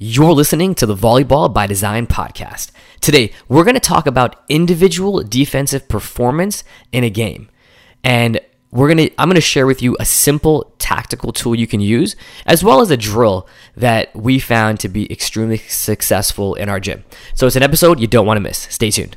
You're listening to the Volleyball by Design podcast. Today, we're going to talk about individual defensive performance in a game. And we're going to I'm going to share with you a simple tactical tool you can use as well as a drill that we found to be extremely successful in our gym. So it's an episode you don't want to miss. Stay tuned.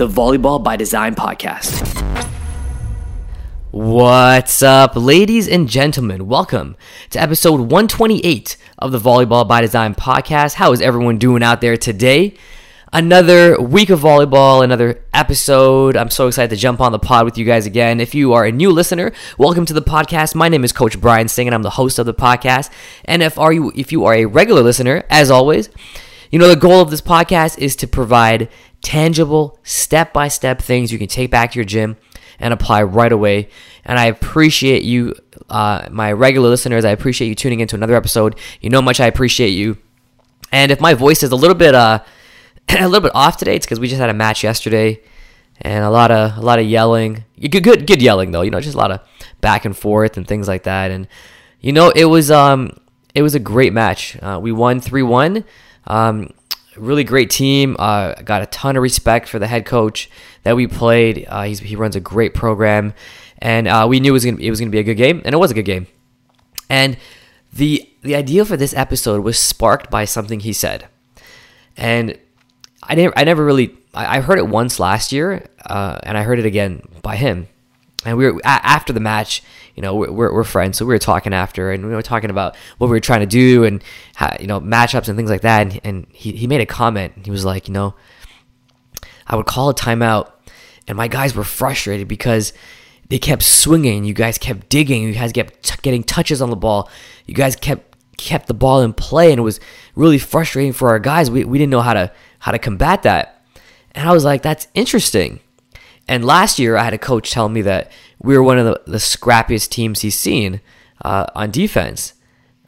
the Volleyball by Design podcast. What's up, ladies and gentlemen? Welcome to episode 128 of the Volleyball by Design podcast. How is everyone doing out there today? Another week of volleyball, another episode. I'm so excited to jump on the pod with you guys again. If you are a new listener, welcome to the podcast. My name is Coach Brian Singh, and I'm the host of the podcast. And if are you if you are a regular listener, as always, you know the goal of this podcast is to provide tangible, step by step things you can take back to your gym and apply right away. And I appreciate you, uh, my regular listeners. I appreciate you tuning into another episode. You know how much I appreciate you. And if my voice is a little bit, uh, a little bit off today, it's because we just had a match yesterday, and a lot of a lot of yelling. Good, good, good yelling though. You know, just a lot of back and forth and things like that. And you know, it was um, it was a great match. Uh, we won three one. Um, really great team. Uh, got a ton of respect for the head coach that we played. Uh, he runs a great program, and uh, we knew it was gonna, it was going to be a good game, and it was a good game. And the the idea for this episode was sparked by something he said, and I never I never really I, I heard it once last year, uh, and I heard it again by him. And we were after the match you know, we're, we're, friends. So we were talking after and we were talking about what we were trying to do and, how, you know, matchups and things like that. And, and he, he made a comment. He was like, you know, I would call a timeout and my guys were frustrated because they kept swinging. You guys kept digging. You guys kept t- getting touches on the ball. You guys kept kept the ball in play and it was really frustrating for our guys. We, we didn't know how to how to combat that. And I was like, that's interesting. And last year, I had a coach tell me that we were one of the, the scrappiest teams he's seen uh, on defense.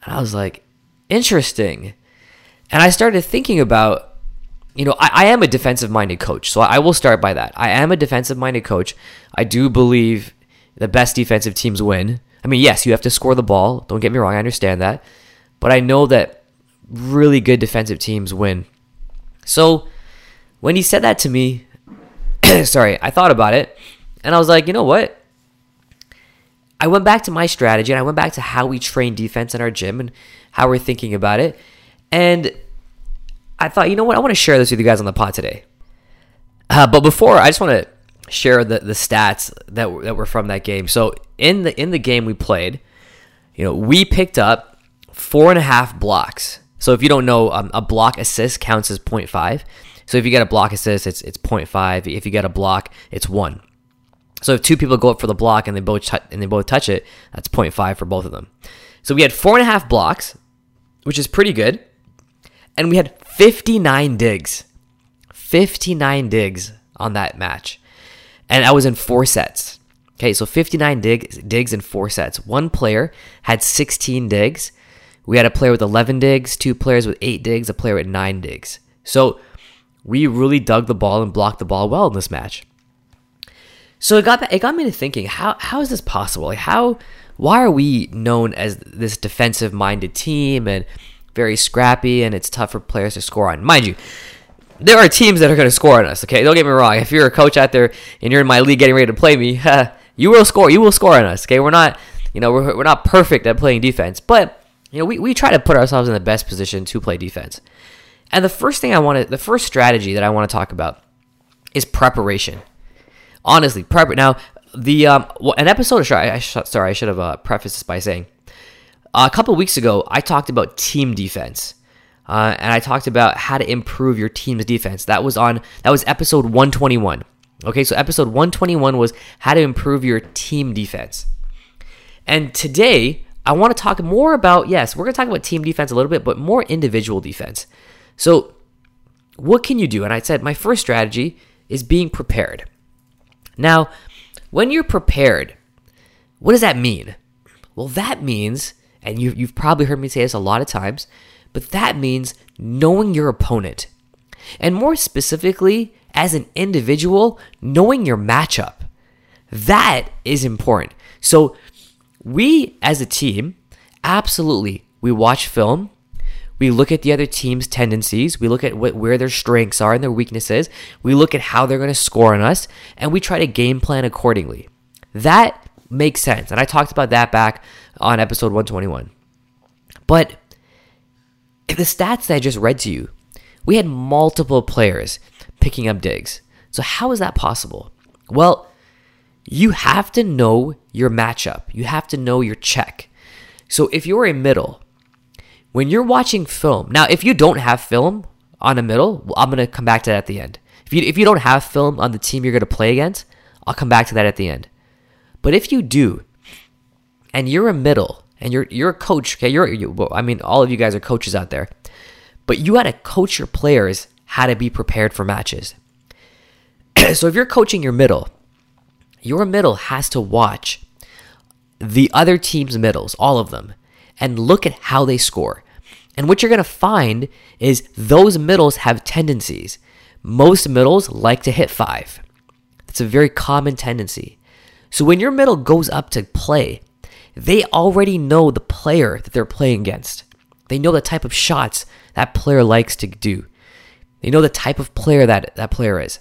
And I was like, interesting. And I started thinking about, you know, I, I am a defensive minded coach. So I will start by that. I am a defensive minded coach. I do believe the best defensive teams win. I mean, yes, you have to score the ball. Don't get me wrong. I understand that. But I know that really good defensive teams win. So when he said that to me, sorry, I thought about it and I was like, you know what? I went back to my strategy and I went back to how we train defense in our gym and how we're thinking about it. And I thought, you know what? I want to share this with you guys on the pod today. Uh, but before, I just want to share the, the stats that were, that were from that game. So in the in the game we played, you know, we picked up four and a half blocks. So if you don't know, um, a block assist counts as 0.5. So if you get a block assist, it's it's 0.5. If you get a block, it's one. So if two people go up for the block and they both t- and they both touch it, that's 0.5 for both of them. So we had four and a half blocks, which is pretty good, and we had 59 digs, 59 digs on that match, and I was in four sets. Okay, so 59 digs, digs in four sets. One player had 16 digs. We had a player with 11 digs, two players with eight digs, a player with nine digs. So we really dug the ball and blocked the ball well in this match. So it got it got me to thinking how how is this possible? Like how why are we known as this defensive minded team and very scrappy and it's tough for players to score on? Mind you, there are teams that are going to score on us. Okay, don't get me wrong. If you're a coach out there and you're in my league getting ready to play me, you will score. You will score on us. Okay, we're not you know we're, we're not perfect at playing defense, but you know we, we try to put ourselves in the best position to play defense. And the first thing I want to, the first strategy that I want to talk about is preparation. Honestly, prep. Now, the um, an episode of sorry, I, sorry, I should have uh, prefaced this by saying uh, a couple weeks ago I talked about team defense. Uh, and I talked about how to improve your team's defense. That was on that was episode 121. Okay, so episode 121 was how to improve your team defense. And today I want to talk more about yes, we're going to talk about team defense a little bit, but more individual defense. So, what can you do? And I said my first strategy is being prepared. Now, when you're prepared, what does that mean? Well, that means, and you, you've probably heard me say this a lot of times, but that means knowing your opponent. And more specifically, as an individual, knowing your matchup. That is important. So, we as a team, absolutely, we watch film, we look at the other team's tendencies, we look at what, where their strengths are and their weaknesses, we look at how they're going to score on us, and we try to game plan accordingly. That makes sense. And I talked about that back on episode 121. But the stats that I just read to you, we had multiple players picking up digs. So, how is that possible? Well, you have to know your matchup, you have to know your check. So, if you're a middle, when you're watching film, now if you don't have film on a middle, I'm to come back to that at the end. If you, if you don't have film on the team you're to play against, I'll come back to that at the end. But if you do, and you're a middle, and you're you're a coach, okay, you're you, well, I mean, all of you guys are coaches out there, but you got to coach your players how to be prepared for matches. so if you're coaching your middle, your middle has to watch the other team's middles, all of them, and look at how they score. And what you're going to find is those middles have tendencies. Most middles like to hit five. It's a very common tendency. So when your middle goes up to play, they already know the player that they're playing against. They know the type of shots that player likes to do. They know the type of player that that player is.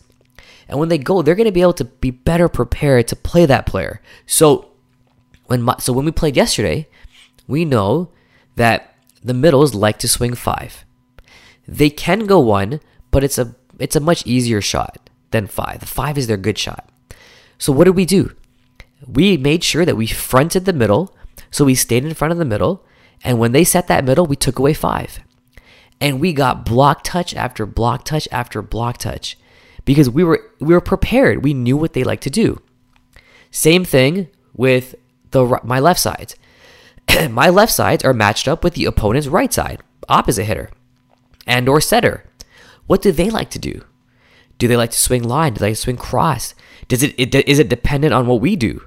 And when they go, they're going to be able to be better prepared to play that player. So when my, so when we played yesterday, we know that the middles like to swing 5. They can go 1, but it's a it's a much easier shot than 5. The 5 is their good shot. So what did we do? we made sure that we fronted the middle. So we stayed in front of the middle. And when they set that middle, we took away five. And we got block touch after block touch after block touch because we were we were prepared. We knew what they like to do. Same thing with the my left sides. my left sides are matched up with the opponent's right side, opposite hitter, and or setter. What do they like to do? Do they like to swing line? Do they like swing cross? Does it, it is it dependent on what we do?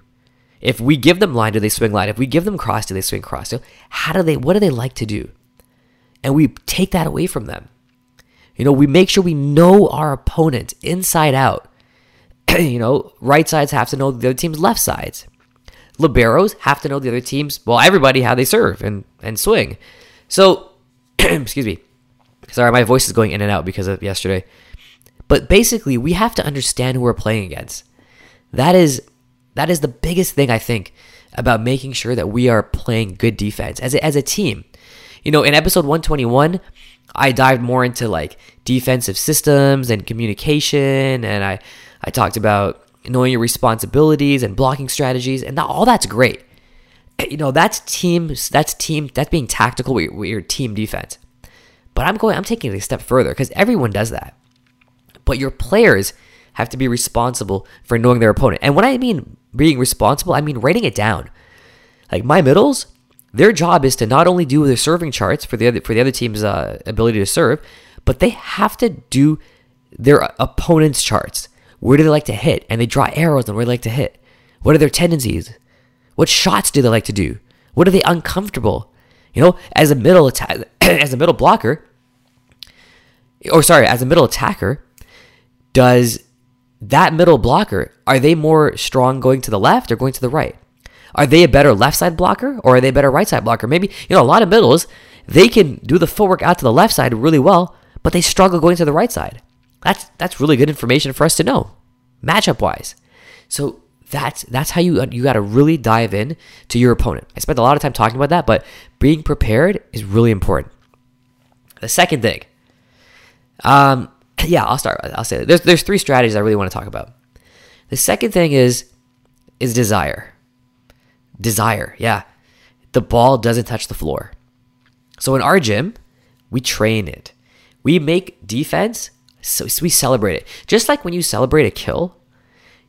If we give them line, do they swing line? If we give them cross, do they swing cross? So how do they, what do they like to do? And we take that away from them. You know, we make sure we know our opponent inside out. you know, right sides have to know the other team's left sides. Liberos have to know the other team's, well, everybody how they serve and, and swing. So, excuse me. Sorry, my voice is going in and out because of yesterday. But basically, we have to understand who we're playing against. That is that is the biggest thing I think about making sure that we are playing good defense as a, as a team. You know, in episode 121, I dived more into like defensive systems and communication, and I, I talked about knowing your responsibilities and blocking strategies, and that, all that's great. You know, that's team, that's team, that's being tactical with your, with your team defense. But I'm going, I'm taking it a step further because everyone does that. But your players have to be responsible for knowing their opponent. And when I mean being responsible, I mean writing it down. Like my middles, their job is to not only do their serving charts for the other for the other team's uh, ability to serve, but they have to do their opponent's charts. Where do they like to hit? And they draw arrows on where they like to hit. What are their tendencies? What shots do they like to do? What are they uncomfortable? You know, as a middle attack, as a middle blocker, or sorry, as a middle attacker, does that middle blocker, are they more strong going to the left or going to the right? Are they a better left side blocker or are they a better right side blocker? Maybe, you know, a lot of middles, they can do the footwork out to the left side really well, but they struggle going to the right side. That's that's really good information for us to know, matchup wise. So that's that's how you you got to really dive in to your opponent. I spent a lot of time talking about that, but being prepared is really important. The second thing, um, yeah, I'll start. I'll say it. there's there's three strategies I really want to talk about. The second thing is is desire. Desire, yeah. The ball doesn't touch the floor. So in our gym, we train it. We make defense, so we celebrate it. Just like when you celebrate a kill,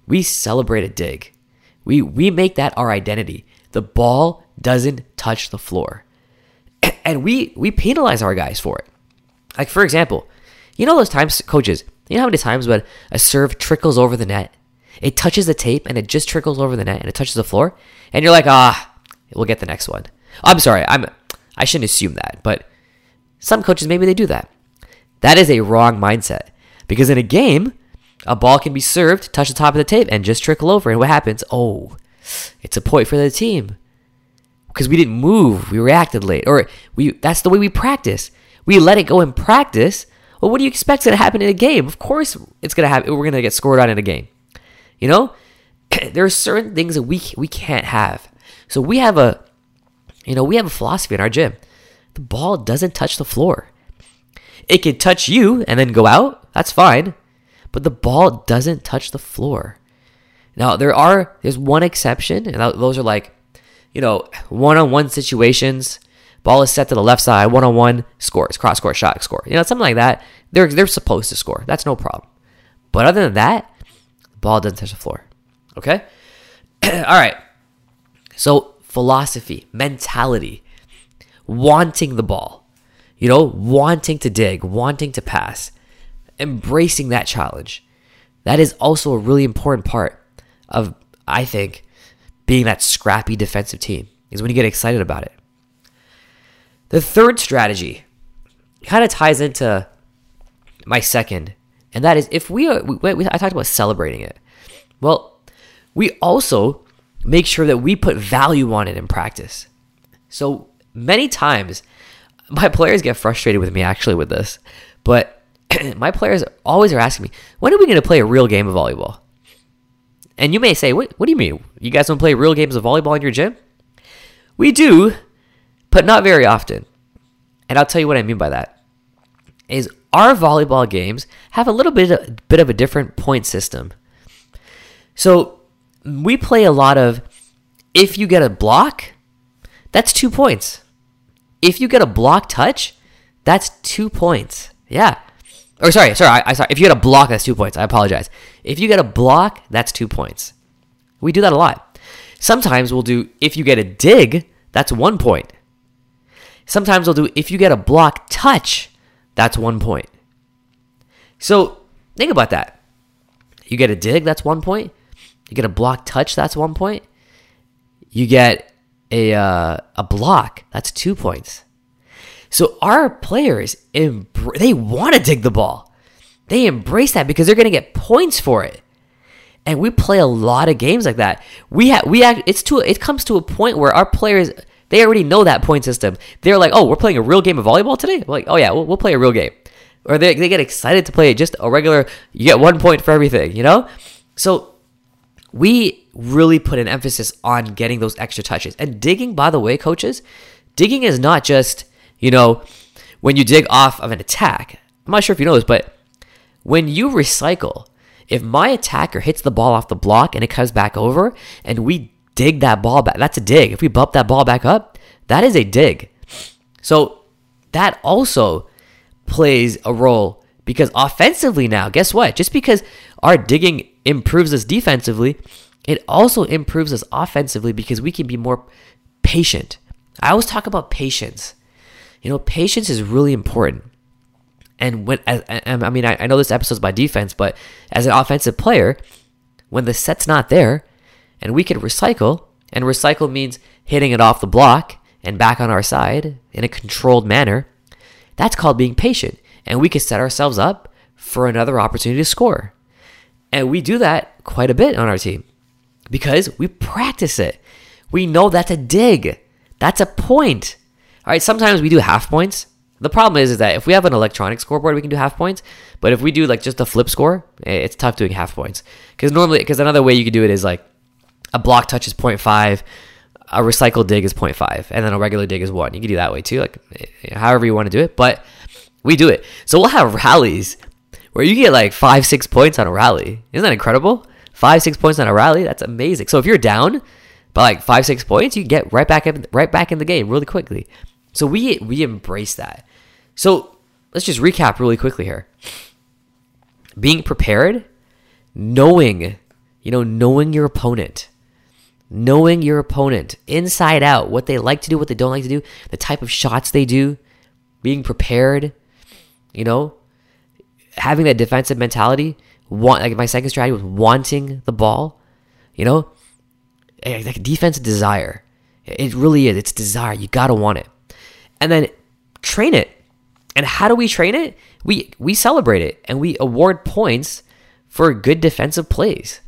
we celebrate a dig. We we make that our identity. The ball doesn't touch the floor. And we we penalize our guys for it. Like, for example, you know those times, coaches, you know how many times when a serve trickles over the net? It touches the tape and it just trickles over the net and it touches the floor, and you're like, ah, we'll get the next one. I'm sorry, I'm I shouldn't assume that, but some coaches maybe they do that. That is a wrong mindset because in a game, a ball can be served, touch the top of the tape, and just trickle over. And what happens? Oh, it's a point for the team because we didn't move, we reacted late, or we. That's the way we practice. We let it go in practice. Well, what do you expect to happen in a game? Of course, it's gonna happen. We're gonna get scored on in a game. You know, there are certain things that we we can't have. So we have a, you know, we have a philosophy in our gym. The ball doesn't touch the floor. It can touch you and then go out. That's fine, but the ball doesn't touch the floor. Now there are there's one exception, and those are like, you know, one-on-one situations. Ball is set to the left side, one-on-one scores, cross court shot score. You know, something like that. They're they're supposed to score. That's no problem. But other than that, the ball doesn't touch the floor. Okay. All right. So philosophy, mentality, wanting the ball, you know, wanting to dig, wanting to pass, embracing that challenge. That is also a really important part of, I think, being that scrappy defensive team, is when you get excited about it. The third strategy kind of ties into my second, and that is if we, are, we, we I talked about celebrating it. Well, we also make sure that we put value on it in practice. So many times, my players get frustrated with me actually with this, but my players always are asking me, when are we going to play a real game of volleyball? And you may say, what, what do you mean? You guys don't play real games of volleyball in your gym? We do, but not very often. And I'll tell you what I mean by that. Is our volleyball games have a little bit of, bit of a different point system. So we play a lot of if you get a block, that's two points. If you get a block touch, that's two points. Yeah. Or sorry, sorry, I, I sorry. If you get a block, that's two points. I apologize. If you get a block, that's two points. We do that a lot. Sometimes we'll do if you get a dig, that's one point. Sometimes we'll do if you get a block touch, that's one point. So think about that. You get a dig, that's one point. You get a block touch, that's one point. You get a uh, a block, that's two points. So our players, they want to dig the ball. They embrace that because they're going to get points for it. And we play a lot of games like that. We have we act, it's to it comes to a point where our players they already know that point system. They're like, oh, we're playing a real game of volleyball today. We're like, oh yeah, we'll, we'll play a real game. Or they they get excited to play just a regular. You get one point for everything, you know. So we really put an emphasis on getting those extra touches. And digging, by the way, coaches, digging is not just, you know, when you dig off of an attack. I'm not sure if you know this, but when you recycle, if my attacker hits the ball off the block and it comes back over and we dig that ball back, that's a dig. If we bump that ball back up, that is a dig. So that also plays a role because offensively now, guess what? Just because our digging improves us defensively, it also improves us offensively because we can be more patient. I always talk about patience. You know, patience is really important. And when, I mean, I know this episode's by defense, but as an offensive player, when the set's not there and we can recycle, and recycle means hitting it off the block and back on our side in a controlled manner, that's called being patient. And we can set ourselves up for another opportunity to score. And we do that quite a bit on our team because we practice it. We know that's a dig, that's a point. All right, sometimes we do half points. The problem is, is that if we have an electronic scoreboard, we can do half points. But if we do like just a flip score, it's tough doing half points. Because normally, because another way you could do it is like a block touch is 0.5, a recycled dig is 0.5, and then a regular dig is 1. You can do that way too, like eh, however you want to do it. But we do it. So we'll have rallies where you get like five, six points on a rally. Isn't that incredible? Five, six points on a rally. That's amazing. So if you're down by like five, six points, you get right back in, right back in the game really quickly. So we we embrace that. So let's just recap really quickly here. Being prepared, knowing, you know, knowing your opponent, knowing your opponent inside out, what they like to do, what they don't like to do, the type of shots they do, being prepared, you know, having that defensive mentality. Want like my second strategy was wanting the ball. You know, eh, like defensive desire. It really is. It's desire. You gotta want it, and then train it. And how do we train it? We we celebrate it and we award points for good defensive plays.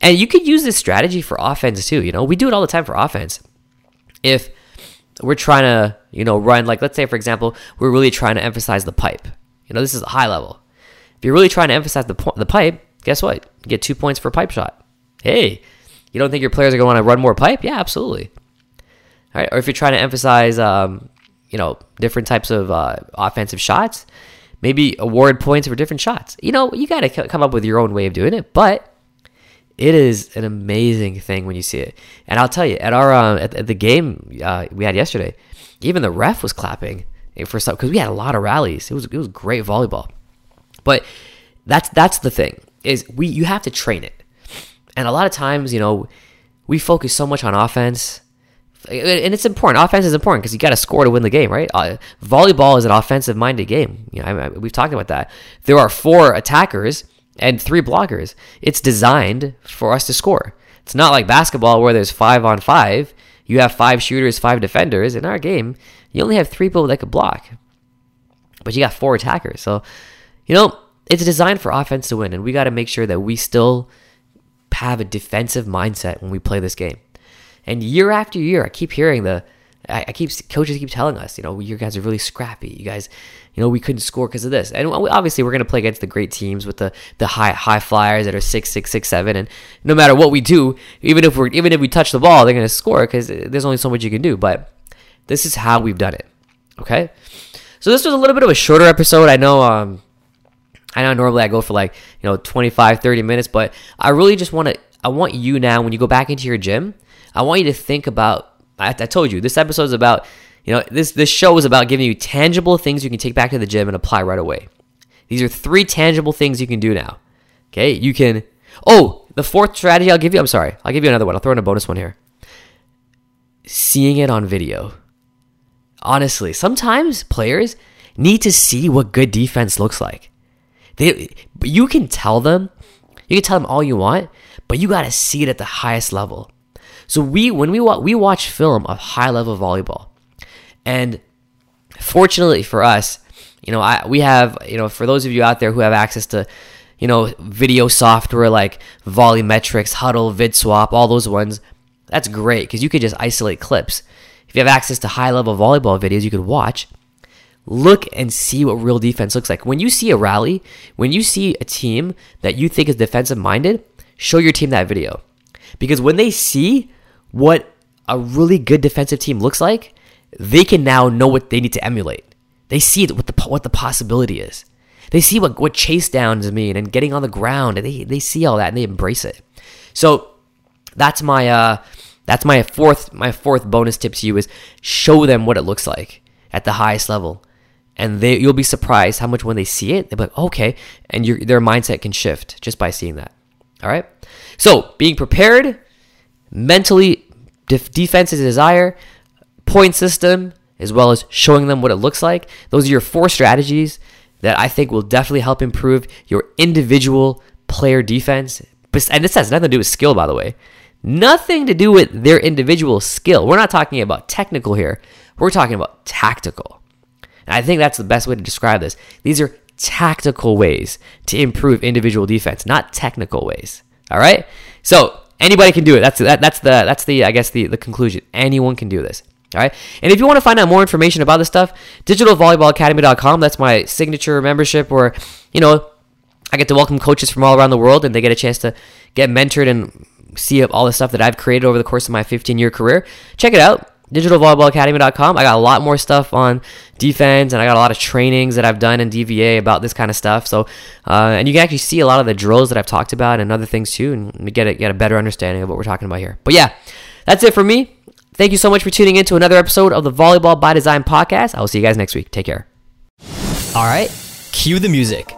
And you could use this strategy for offense too. You know, we do it all the time for offense. If we're trying to, you know, run like let's say for example, we're really trying to emphasize the pipe. You know, this is a high level. You're really trying to emphasize the po- the pipe, guess what? You get two points for a pipe shot. Hey, you don't think your players are going to want to run more pipe? Yeah, absolutely. All right. Or if you're trying to emphasize, um, you know, different types of uh, offensive shots, maybe award points for different shots. You know, you got to come up with your own way of doing it, but it is an amazing thing when you see it. And I'll tell you, at our uh, at, at, the game uh, we had yesterday, even the ref was clapping for some because we had a lot of rallies. It was it was great volleyball. But that's that's the thing is we you have to train it. And a lot of times, you know, we focus so much on offense and it's important. Offense is important because you got to score to win the game, right? Uh, volleyball is an offensive-minded game. You know, I, I, we've talked about that. There are four attackers and three blockers. It's designed for us to score. It's not like basketball where there's five on five. You have five shooters, five defenders. In our game, you only have three people that could block, but you got four attackers. So, you know, it's designed for offense to win, and we got to make sure that we still have a defensive mindset when we play this game. And year after year, I keep hearing the, I, I keep coaches keep telling us, you know, you guys are really scrappy. You guys, you know, we couldn't score because of this. And obviously, we're going to play against the great teams with the the high high flyers that are six six six seven. And no matter what we do, even if we're even if we touch the ball, they're going to score because there's only so much you can do. But this is how we've done it. Okay. So this was a little bit of a shorter episode. I know. Um, I know normally I go for like, you know, 25, 30 minutes, but I really just want to, I want you now, when you go back into your gym, I want you to think about. I, I told you this episode is about. You know, this this show is about giving you tangible things you can take back to the gym and apply right away. These are three tangible things you can do now. Okay, you can. Oh, the fourth strategy I'll give you. I'm sorry, I'll give you another one. I'll throw in a bonus one here. Seeing it on video. Honestly, sometimes players need to see what good defense looks like. They, you can tell them, you can tell them all you want, but you got to see it at the highest level. So we when we wa- we watch film of high level volleyball, and fortunately for us, you know, I we have you know for those of you out there who have access to you know video software like Volleymetrics, Hudl, VidSwap, all those ones, that's great because you could just isolate clips. If you have access to high level volleyball videos, you could watch. Look and see what real defense looks like. When you see a rally, when you see a team that you think is defensive minded, show your team that video. Because when they see what a really good defensive team looks like, they can now know what they need to emulate. They see what the what the possibility is. They see what what chase downs mean and getting on the ground. And they they see all that and they embrace it. So that's my uh that's my fourth my fourth bonus tip to you is show them what it looks like at the highest level. And they you'll be surprised how much when they see it, they're like, okay, and your their mindset can shift just by seeing that. All right. So being prepared mentally def- defense is desire, point system, as well as showing them what it looks like. Those are your four strategies that I think will definitely help improve your individual player defense. And this has nothing to do with skill, by the way. Nothing to do with their individual skill. We're not talking about technical here. We're talking about tactical. And I think that's the best way to describe this. These are tactical ways to improve individual defense, not technical ways. All right? So, Anybody can do it. That's that, that's the that's the I guess the the conclusion. Anyone can do this. All right. And if you want to find out more information about this stuff, digitalvolleyballacademy.com. That's my signature membership where, you know, I get to welcome coaches from all around the world and they get a chance to get mentored and see all the stuff that I've created over the course of my 15 year career. Check it out digitalvolleyballacademy.com. I got a lot more stuff on defense, and I got a lot of trainings that I've done in DVA about this kind of stuff. So, uh, and you can actually see a lot of the drills that I've talked about and other things too, and get a, get a better understanding of what we're talking about here. But yeah, that's it for me. Thank you so much for tuning in to another episode of the Volleyball by Design podcast. I will see you guys next week. Take care. All right, cue the music.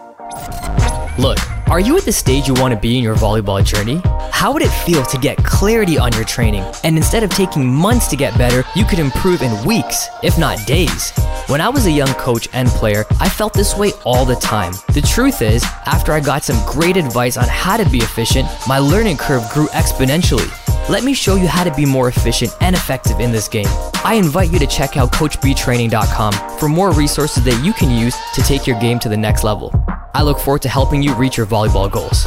Look. Are you at the stage you want to be in your volleyball journey? How would it feel to get clarity on your training and instead of taking months to get better, you could improve in weeks, if not days? When I was a young coach and player, I felt this way all the time. The truth is, after I got some great advice on how to be efficient, my learning curve grew exponentially. Let me show you how to be more efficient and effective in this game. I invite you to check out CoachBTraining.com for more resources that you can use to take your game to the next level. I look forward to helping you reach your volleyball goals.